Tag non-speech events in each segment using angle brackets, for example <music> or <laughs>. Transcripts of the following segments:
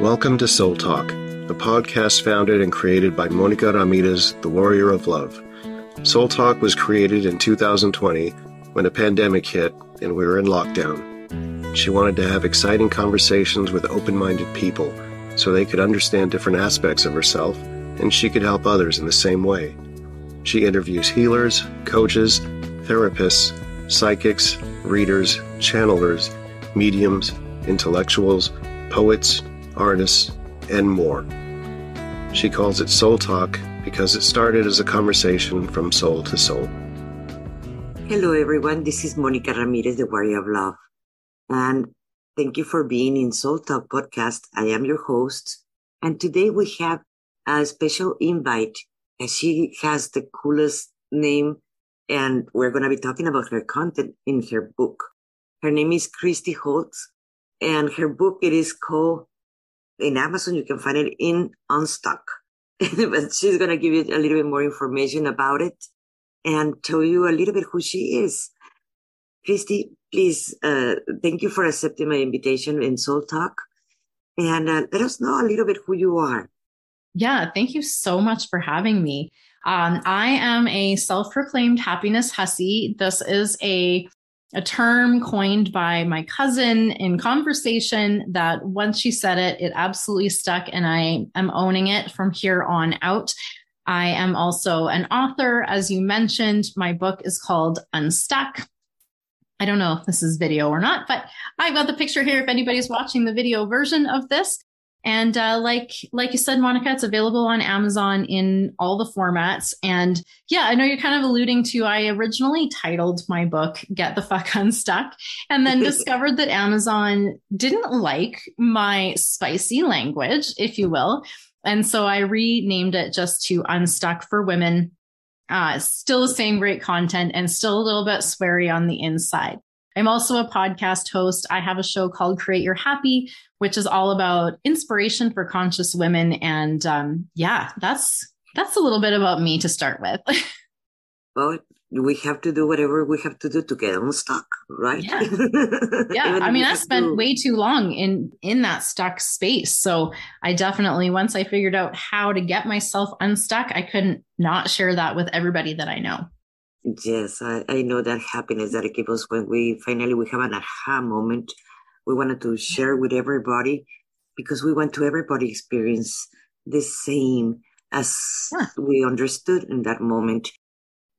Welcome to Soul Talk, a podcast founded and created by Monica Ramirez, the Warrior of Love. Soul Talk was created in 2020 when a pandemic hit and we were in lockdown. She wanted to have exciting conversations with open minded people so they could understand different aspects of herself and she could help others in the same way. She interviews healers, coaches, therapists, psychics, readers, channelers, mediums, intellectuals, poets, artists, and more. She calls it Soul Talk because it started as a conversation from soul to soul. Hello, everyone. This is Monica Ramirez, the Warrior of Love. And thank you for being in Soul Talk podcast. I am your host. And today we have a special invite. Uh, she has the coolest name, and we're going to be talking about her content in her book. Her name is Christy Holtz, and her book it is called in Amazon. You can find it in Unstuck. <laughs> but she's going to give you a little bit more information about it and tell you a little bit who she is. Christy, please, uh, thank you for accepting my invitation in Soul Talk. And uh, let us know a little bit who you are. Yeah, thank you so much for having me. Um, I am a self proclaimed happiness hussy. This is a a term coined by my cousin in conversation that once she said it, it absolutely stuck, and I am owning it from here on out. I am also an author, as you mentioned. My book is called Unstuck. I don't know if this is video or not, but I've got the picture here if anybody's watching the video version of this. And uh, like like you said, Monica, it's available on Amazon in all the formats. And yeah, I know you're kind of alluding to. I originally titled my book "Get the Fuck Unstuck," and then <laughs> discovered that Amazon didn't like my spicy language, if you will, and so I renamed it just to "Unstuck for Women." Uh, still the same great content and still a little bit sweary on the inside. I'm also a podcast host. I have a show called Create Your Happy, which is all about inspiration for conscious women. And um, yeah, that's that's a little bit about me to start with. <laughs> well, we have to do whatever we have to do to get unstuck, right? Yeah. <laughs> yeah. I mean, I spent to... way too long in in that stuck space. So I definitely once I figured out how to get myself unstuck, I couldn't not share that with everybody that I know. Yes, I, I know that happiness that it gives us when we finally we have an aha moment. We wanted to share with everybody because we want to everybody experience the same as yeah. we understood in that moment.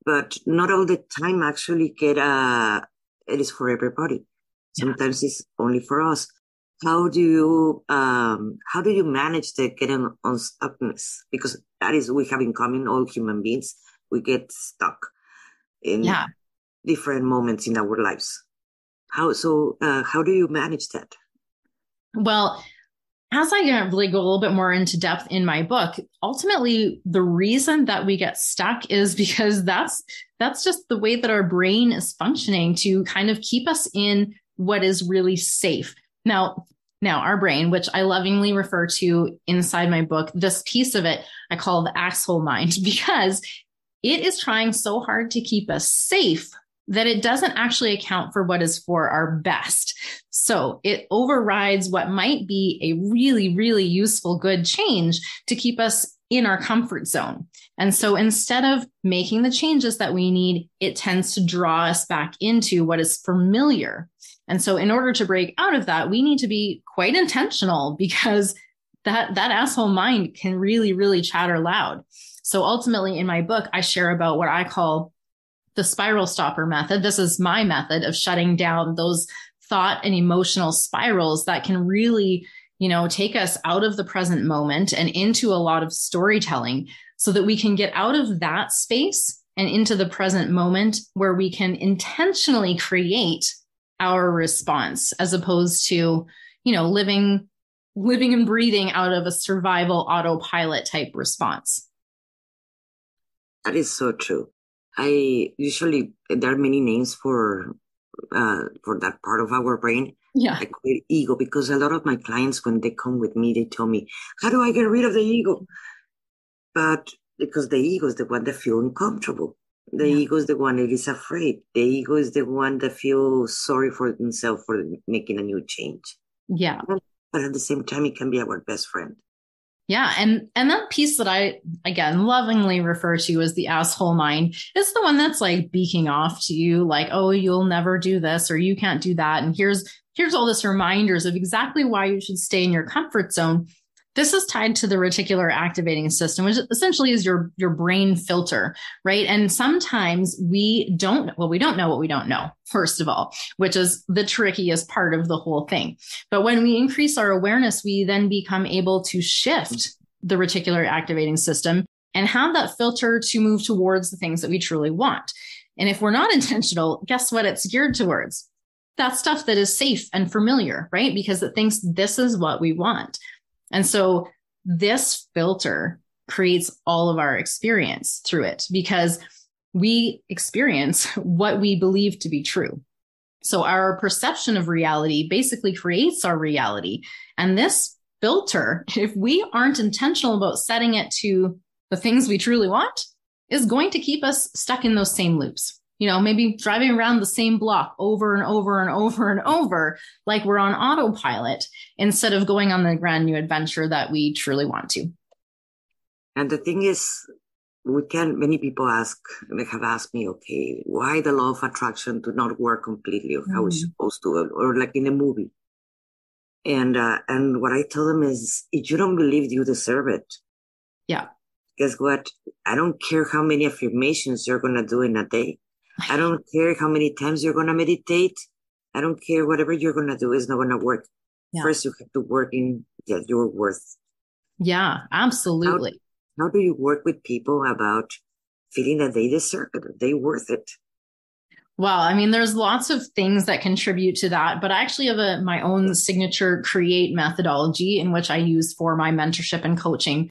But not all the time actually get a it is for everybody. Sometimes yeah. it's only for us. How do you um how do you manage the getting unstuckness? Because that is we have in common all human beings. We get stuck in yeah. different moments in our lives. How so? Uh, how do you manage that? Well, as I really go a little bit more into depth in my book, ultimately the reason that we get stuck is <laughs> because that's that's just the way that our brain is functioning to kind of keep us in what is really safe. Now, now our brain, which I lovingly refer to inside my book, this piece of it I call the asshole mind <laughs> because it is trying so hard to keep us safe that it doesn't actually account for what is for our best. So it overrides what might be a really, really useful, good change to keep us in our comfort zone. And so instead of making the changes that we need, it tends to draw us back into what is familiar. And so in order to break out of that, we need to be quite intentional <laughs> because that, that asshole mind can really, really chatter loud. So ultimately, in my book, I share about what I call the spiral stopper method. This is my method of shutting down those thought and emotional spirals that can really, you know, take us out of the present moment and into a lot of storytelling so that we can get out of that space and into the present moment where we can intentionally create our response as opposed to, you know, living living and breathing out of a survival autopilot type response. That is so true. I usually there are many names for uh, for that part of our brain. Yeah, I call it ego because a lot of my clients, when they come with me, they tell me, "How do I get rid of the ego?" But because the ego is the one that feels uncomfortable. The yeah. ego is the one that is afraid. The ego is the one that feels sorry for themselves for making a new change. Yeah. but at the same time, it can be our best friend. Yeah, and and that piece that I again lovingly refer to as the asshole mind is the one that's like beaking off to you like, "Oh, you'll never do this or you can't do that." And here's here's all this reminders of exactly why you should stay in your comfort zone this is tied to the reticular activating system, which essentially is your, your brain filter, right? And sometimes we don't, well, we don't know what we don't know, first of all, which is the trickiest part of the whole thing. But when we increase our awareness, we then become able to shift the reticular activating system and have that filter to move towards the things that we truly want. And if we're not <laughs> intentional, guess what it's geared towards? That stuff that is safe and familiar, right? Because it thinks this is what we want. And so this filter creates all of our experience through it because we experience what we believe to be true. So our perception of reality basically creates our reality. And this filter, <laughs> if we aren't intentional about setting it to the things we truly want, is going to keep us stuck in those same loops you know, maybe driving around the same block over and over and over and over, like we're on autopilot instead of going on the grand new adventure that we truly want to. And the thing is, we can, many people ask, they have asked me, okay, why the law of attraction do not work completely or how mm. it's supposed to, or like in a movie. And, uh, and what I tell them is, if you don't believe you deserve it. Yeah. Guess what? I don't care how many affirmations you're going to do in a day. I don't care how many times you're going to meditate. I don't care whatever you're going to do is not going to work. Yeah. First, you have to work in your worth. Yeah, absolutely. How, how, do you work with people about feeling that they deserve it, they worth it? Well, I mean, there's lots of things that contribute to that, but I actually have a, my own signature create methodology in which I use for my mentorship and coaching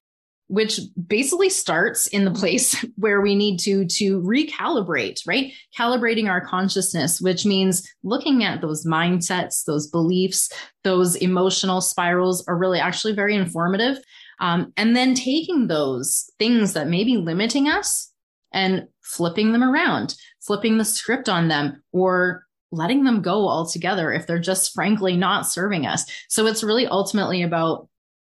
which basically starts in the place <laughs> where we need to to recalibrate right? Calibrating our consciousness which means looking at those mindsets those beliefs those emotional spirals are really actually very informative. Um, and then taking those things that may be limiting us and flipping them around flipping the script on them or letting them go altogether if they're just frankly not serving us. So it's really ultimately about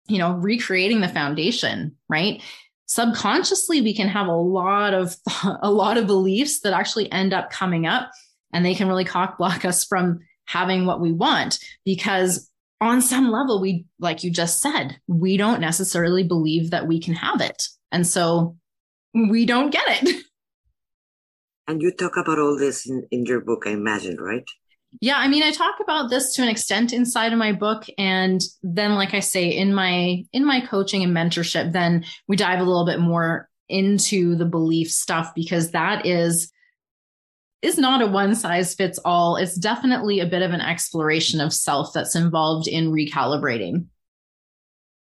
you know, recreating the foundation, right? Subconsciously, we can have a lot of <laughs> a lot of beliefs that actually end up coming up and they can really cock block us from having what we want because on some level we like you just said we don't necessarily believe that we can have it. And so we don't get it. <laughs> And you talk about all this in, in your book i imagine right yeah, I mean, I talk about this to an extent inside of my book, and then, like I say, in my in my coaching and mentorship, then we dive a little bit more into the belief stuff because that is is not a one size fits all. It's definitely a bit of an exploration of self that's involved in recalibrating.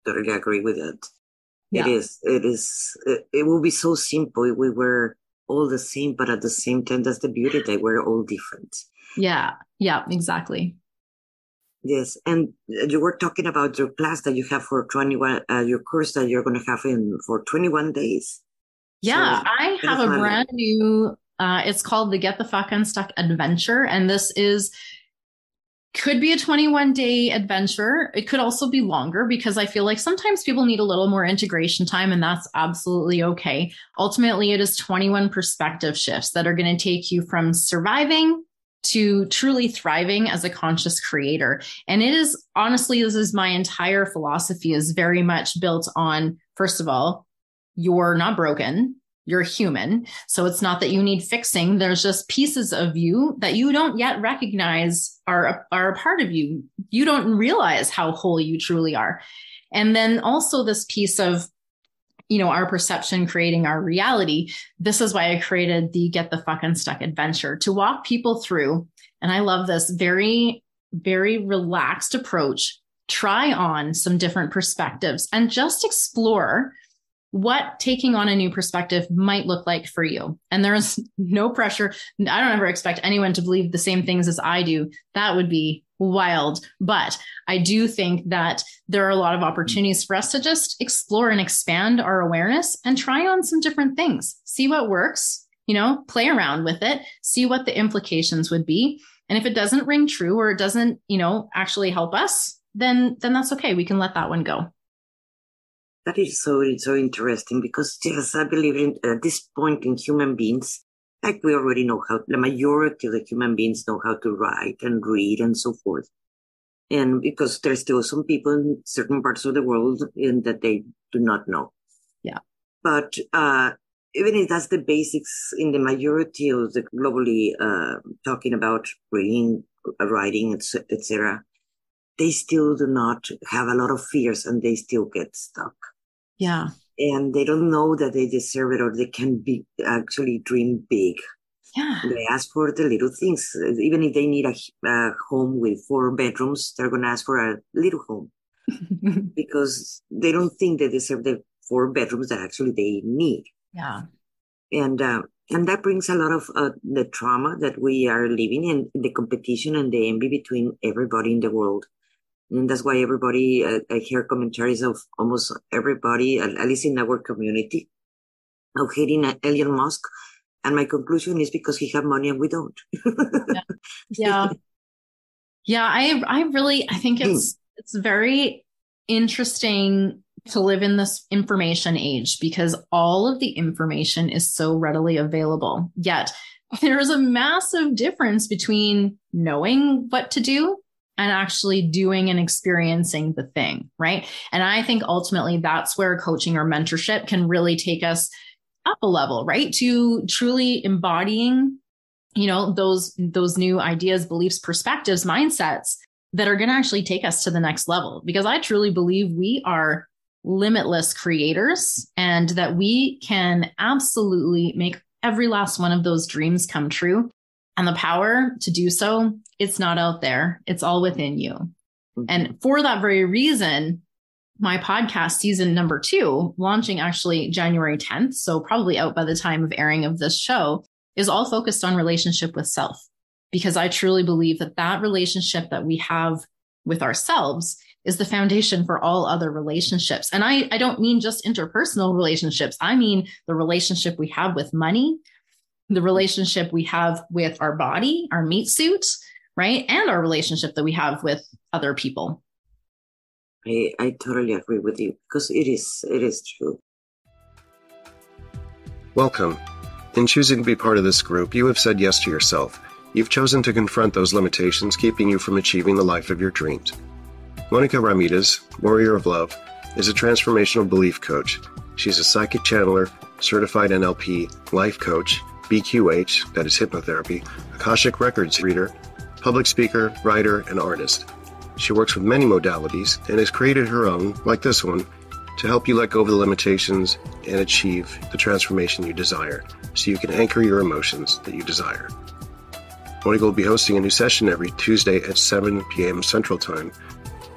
Totally agree with it. Yeah. It is. It is. It, it will be so simple if we were all the same, but at the same time, that's the beauty that we're all different. Yeah. Yeah, exactly. Yes. And you were talking about your class that you have for 21, uh, your course that you're going to have in for 21 days. Yeah. So, I have a brand new, uh, it's called the Get the Fuck Unstuck Adventure. And this is, could be a 21 day adventure. It could also be longer because I feel like sometimes people need a little more integration time, and that's absolutely okay. Ultimately, it is 21 perspective shifts that are going to take you from surviving to truly thriving as a conscious creator. And it is honestly, this is my entire philosophy is very much built on, first of all, you're not broken. You're human. So it's not that you need fixing. There's just pieces of you that you don't yet recognize are, are a part of you. You don't realize how whole you truly are. And then also this piece of you know, our perception creating our reality. This is why I created the Get the Fuck Unstuck adventure to walk people through. And I love this very, very relaxed approach. Try on some different perspectives and just explore what taking on a new perspective might look like for you. And there is <laughs> no pressure. I don't ever expect anyone to believe the same things as I do. That would be wild. But I do think that there are a lot of opportunities for us to just explore and expand our awareness and try on some different things, see what works, you know, play around with it, see what the implications would be. And if it doesn't ring true or it doesn't, you know, actually help us, then then that's okay. We can let that one go. That is so so interesting because yes, I believe in at this point in human beings, like we already know how the majority of the human beings know how to write and read and so forth. And because there's still some people in certain parts of the world in that they do not know. Yeah. But uh, even if that's the basics in the majority of the globally uh, talking about reading, uh, writing, etc., they still do not have a lot of fears and they still get stuck. Yeah. And they don't know that they deserve it or they can be actually dream big. Yeah. They ask for the little things. Even if they need a, a home with four bedrooms, they're going to ask for a little home <laughs> because they don't think they deserve the four bedrooms that actually they need. Yeah. And, uh, and that brings a lot of uh, the trauma that we are living in, the competition and the envy between everybody in the world. And that's why everybody, uh, I hear commentaries of almost everybody, at, at least in our community, of hating Elon Musk. And my conclusion is because he have money and we don't. yeah. <laughs> yeah. Yeah. I, I really, I think it's, mm. it's very interesting to live in this information age because all of the information is so readily available. Yet there is a massive difference between knowing what to do and actually doing and experiencing the thing, right? And I think ultimately that's where coaching or mentorship can really take us up a level, right? To truly embodying, you know, those those new ideas, beliefs, perspectives, mindsets that are going to actually take us to the next level because I truly believe we are limitless creators and that we can absolutely make every last one of those dreams come true. And the power to do so, it's not out there. It's all within you. Mm-hmm. And for that very reason, my podcast season number two, launching actually January 10th, so probably out by the time of airing of this show, is all focused on relationship with self. Because I truly believe that that relationship that we have with ourselves is the foundation for all other relationships. And I, I don't mean just interpersonal relationships. I mean the relationship we have with money, the relationship we have with our body, our meat suit, right? And our relationship that we have with other people. I, I totally agree with you because it is it is true. Welcome. In choosing to be part of this group, you have said yes to yourself. You've chosen to confront those limitations keeping you from achieving the life of your dreams. Monica Ramirez, Warrior of Love, is a transformational belief coach. She's a psychic channeler, certified NLP, life coach, BQH, that is hypnotherapy, Akashic Records reader, public speaker, writer, and artist. She works with many modalities and has created her own, like this one, to help you let go of the limitations and achieve the transformation you desire so you can anchor your emotions that you desire. Monica will be hosting a new session every Tuesday at 7 p.m. Central Time,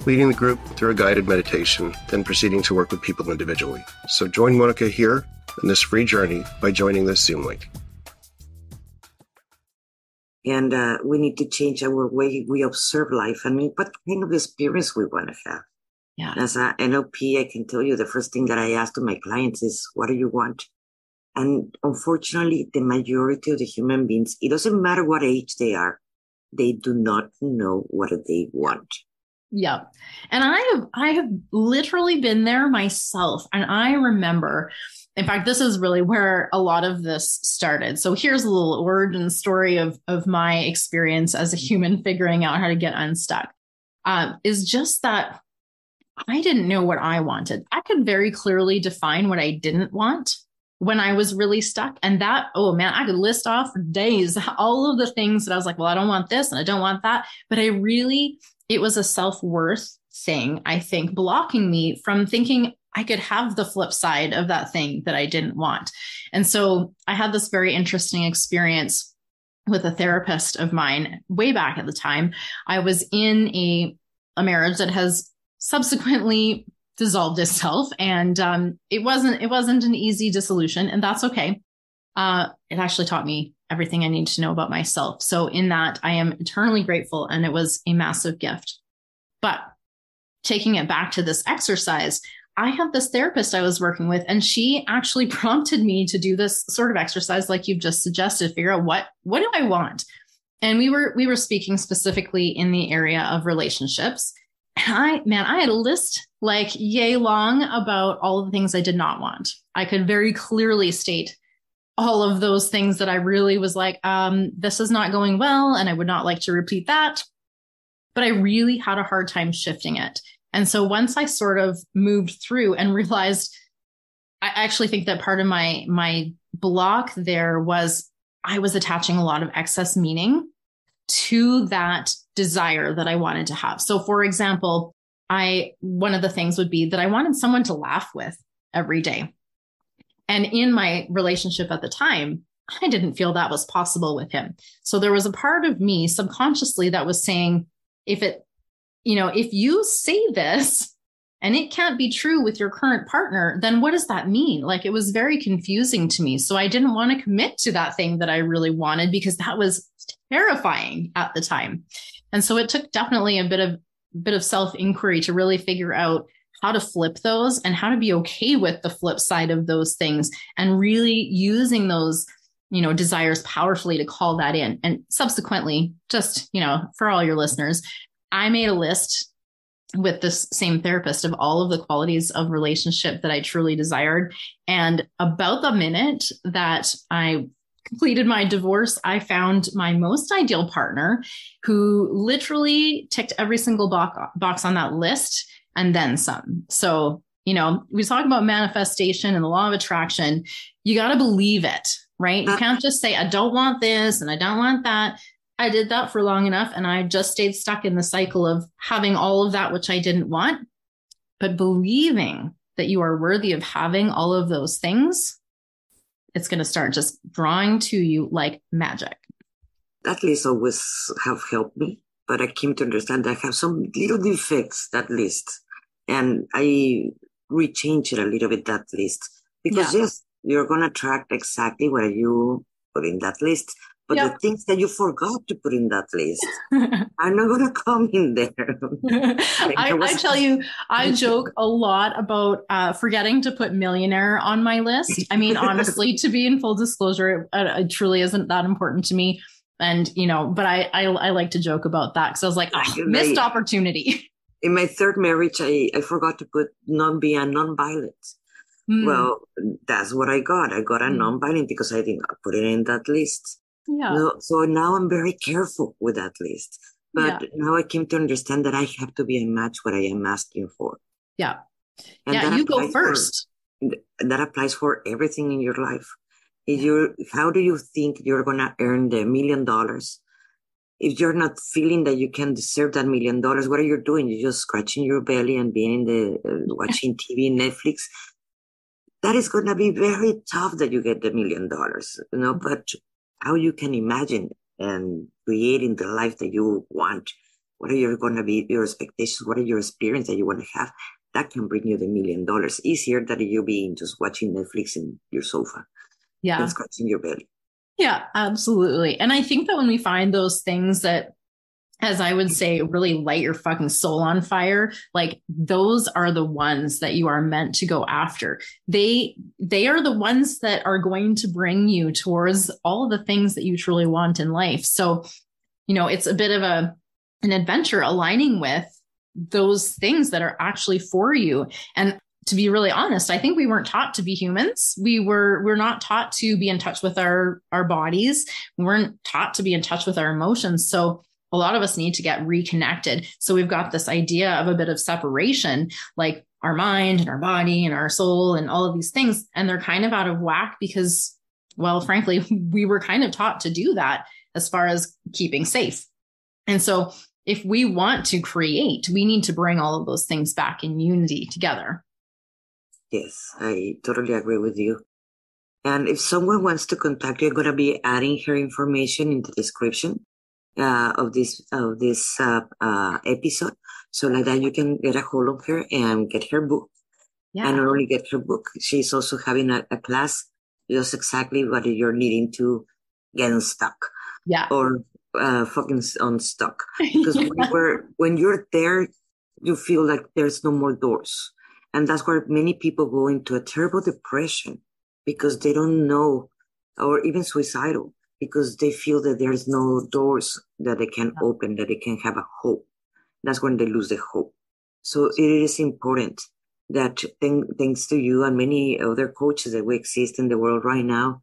leading the group through a guided meditation, then proceeding to work with people individually. So join Monica here in this free journey by joining this Zoom link and uh, we need to change our way we observe life. I mean, what kind of experience we want to have. Yeah. As an NLP, I can tell you the first thing that I ask to my clients is, "What do you want?" And unfortunately, the majority of the human beings, it doesn't matter what age they are, they do not know what they want. Yeah. And I have I have literally been there myself. And I remember in fact, this is really where a lot of this started. So here's a little origin story of, of my experience as a human figuring out how to get unstuck. Um, is just that I didn't know what I wanted. I could very clearly define what I didn't want when I was really stuck. And that, oh man, I could list off days <laughs> all of the things that I was like, well, I don't want this and I don't want that. But I really, it was a self worth thing, I think, blocking me from thinking I could have the flip side of that thing that I didn't want. And so I had this very interesting experience with a therapist of mine way back at the time. I was in a, a marriage that has subsequently dissolved itself and um, it wasn't it wasn't an easy dissolution and that's okay uh, it actually taught me everything i need to know about myself so in that i am eternally grateful and it was a massive gift but taking it back to this exercise I have this therapist I was working with, and she actually <laughs> prompted me to do this sort of exercise, like you've just suggested, figure out what what do I want. And we were we were speaking specifically in the area of relationships. I, man, I had a list like yay long about all the things I did not want. I could very clearly state all of those things that I really was like, um, this is not going well, and I would not like to repeat that. But I really had a hard time shifting it. And so once I sort of moved through and realized, I actually think that part of my my block there was I was attaching a lot of excess meaning to that desire that I wanted to have. So for example, I one of the things would be that I wanted someone to laugh with every day. And in my relationship at the time, I didn't feel that was possible with him. So there was a part of me subconsciously that was saying, if it, you know, if you say this and it can't be true with your current partner, then what does that mean? Like it was very confusing to me. So I didn't want to commit to that thing that I really wanted because that was terrifying at the time. And so it took definitely a bit of bit of self inquiry to really figure out how to flip those and how to be okay with the flip side of those things and really using those you know desires powerfully to call that in and subsequently just you know for all your listeners i made a list with this same therapist of all of the qualities of relationship that i truly desired and about the minute that i completed my divorce i found my most ideal partner who literally ticked every single box on that list and then some. So, you know, we talk about manifestation and the law of attraction. You got to believe it, right? You uh, can't just say, I don't want this and I don't want that. I did that for long enough and I just stayed stuck in the cycle of having all of that, which I didn't want. But believing that you are worthy of having all of those things, it's going to start just drawing to you like magic. That list always have helped me but I came to understand that I have some little defects that list, and I rechange it a little bit that list because yeah. yes, you're gonna attract exactly what you put in that list. But yep. the things that you forgot to put in that list <laughs> are not going to come in there. <laughs> I. I, tell you, I <laughs> joke a lot about uh, forgetting to put millionaire on my list. I mean, honestly, to be in full disclosure, it, it truly isn't that important to me and you know but i i, I like to joke about that because i was like oh, missed my, opportunity in my third marriage i i forgot to put non-beyond non-violent mm. well that's what i got i got a mm. non-violent because i didn't put it in that list yeah no, so now i'm very careful with that list but yeah. now i came to understand that i have to be a match what i am asking for yeah and yeah you go first for, that applies for everything in your life if you how do you think you're gonna earn the million dollars? If you're not feeling that you can deserve that million dollars, what are you doing? You're just scratching your belly and being in the uh, <laughs> watching TV, Netflix. That is gonna be very tough that you get the million dollars, you know. But how you can imagine and creating the life that you want? What are you gonna be your expectations? What are your experience that you want to have? That can bring you the million dollars easier than you being just watching Netflix in your sofa yeah scratching your belly yeah absolutely and i think that when we find those things that as I would say, really light your fucking soul on fire. Like those are the ones that you are meant to go after. They they are the ones that are going to bring you towards all the things that you truly want in life. So, you know, it's a bit of a an adventure aligning with those things that are actually for you. And to be really honest, I think we weren't taught to be humans. We were we're not taught to be in touch with our our bodies. We weren't taught to be in touch with our emotions. So a lot of us need to get reconnected. So we've got this idea of a bit of separation, like our mind and our body and our soul and all of these things. And they're kind of out of whack because, well, frankly, <laughs> we were kind of taught to do that as far as keeping safe. And so if we want to create, we need to bring all of those things back in unity together. Yes, I totally agree with you. And if someone wants to contact you, I'm going to be adding her information in the description uh, of this of this uh, uh, episode, so like that you can get a hold of her and get her book. Yeah. And not only get her book, she's also having a, a class just exactly what you're needing to get stuck. Yeah. Or uh, fucking unstuck. <laughs> Because yeah. when, when you're there, you feel like there's no more doors. And that's where many people go into a terrible depression because they don't know, or even suicidal, because they feel that there's no doors that they can open, that they can have a hope. That's when they lose the hope. So it is important that th- thanks to you and many other coaches that we exist in the world right now,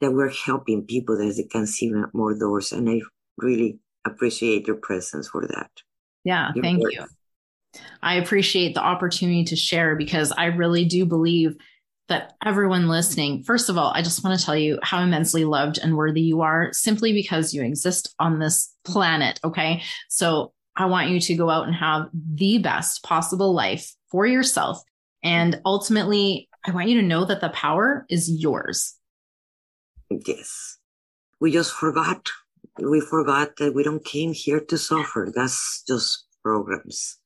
that we're helping people that they can see more doors. And I really appreciate your presence for that. Yeah, your thank work. you. I appreciate the opportunity to share because I really do believe that everyone listening, first of all, I just want to tell you how immensely loved and worthy you are simply because you exist on this planet. Okay. So I want you to go out and have the best possible life for yourself. And ultimately, I want you to know that the power is yours. Yes. We just forgot. We forgot that we don't came here to suffer. That's just programs.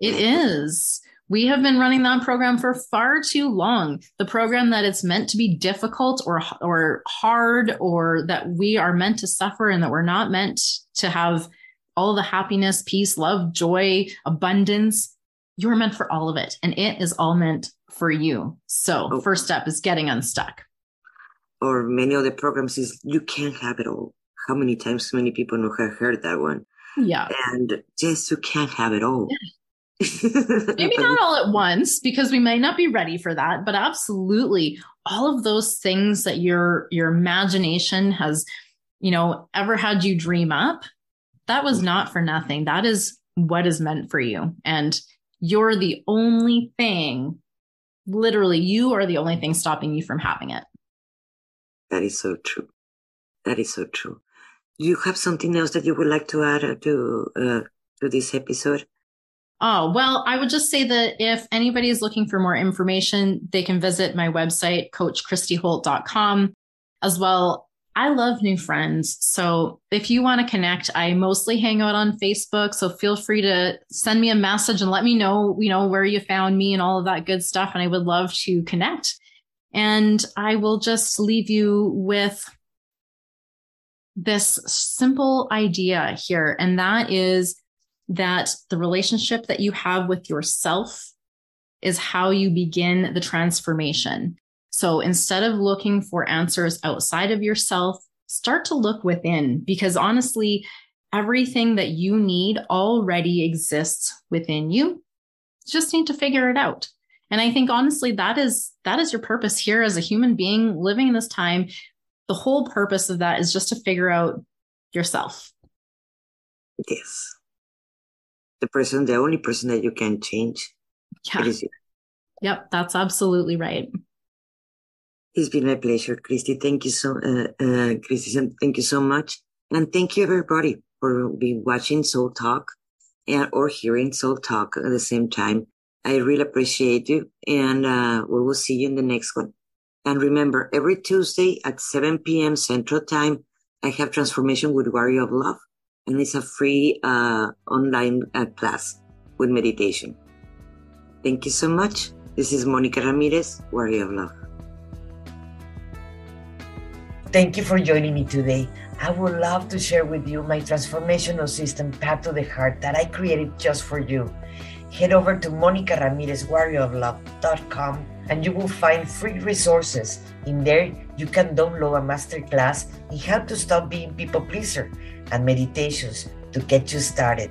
It is. We have been running that program for far too long. The program that it's meant to be difficult or or hard or that we are meant to suffer and that we're not meant to have all the happiness, peace, love, joy, abundance. You're meant for all of it and it is all meant for you. So, oh. first step is getting unstuck. Or many other programs is you can't have it all. How many times many people know have heard that one? Yeah. And just you can't have it all. Yeah Maybe not all at once because we might not be ready for that, but absolutely all of those things that your your imagination has, you know, ever had you dream up, that was not for nothing. That is what is meant for you. And you're the only thing, literally, you are the only thing stopping you from having it. That is so true. That is so true. Do you have something else that you would like to add to uh, to this episode? Oh, well, I would just say that if anybody is looking for more information, they can visit my website, coachchristyholt.com. As well, I love new friends. So if you want to connect, I mostly hang out on Facebook. So feel free to send me a message and let me know, you know, where you found me and all of that good stuff. And I would love to connect. And I will just leave you with this simple idea here. And that is that the relationship that you have with yourself is how you begin the transformation. So instead of looking for answers outside of yourself, start to look within because honestly, everything that you need already exists within you. just need to figure it out. And I think honestly, that is, that is your purpose here as a human being living in this time. The whole purpose of that is just to figure out yourself. Yes the person, the only person that you can change. Yeah. Yep, that's absolutely right. It's been my pleasure, Christy. Thank you so, uh, uh, Christy, thank you so much. And thank you everybody for being watching Soul Talk and or hearing Soul Talk at the same time. I really appreciate you and, uh, we will see you in the next one. And remember, every Tuesday at 7 p.m. Central Time, I have Transformation with Warrior of Love and it's a free uh, online uh, class with meditation. Thank you so much. This is Monica Ramirez, Warrior of Love. Thank you for joining me today. I would love to share with you my transformational system, Path to the Heart, that I created just for you. Head over to monicaramirezwarrioroflove.com and you will find free resources. In there, you can download a masterclass in how to stop being people pleaser and meditations to get you started.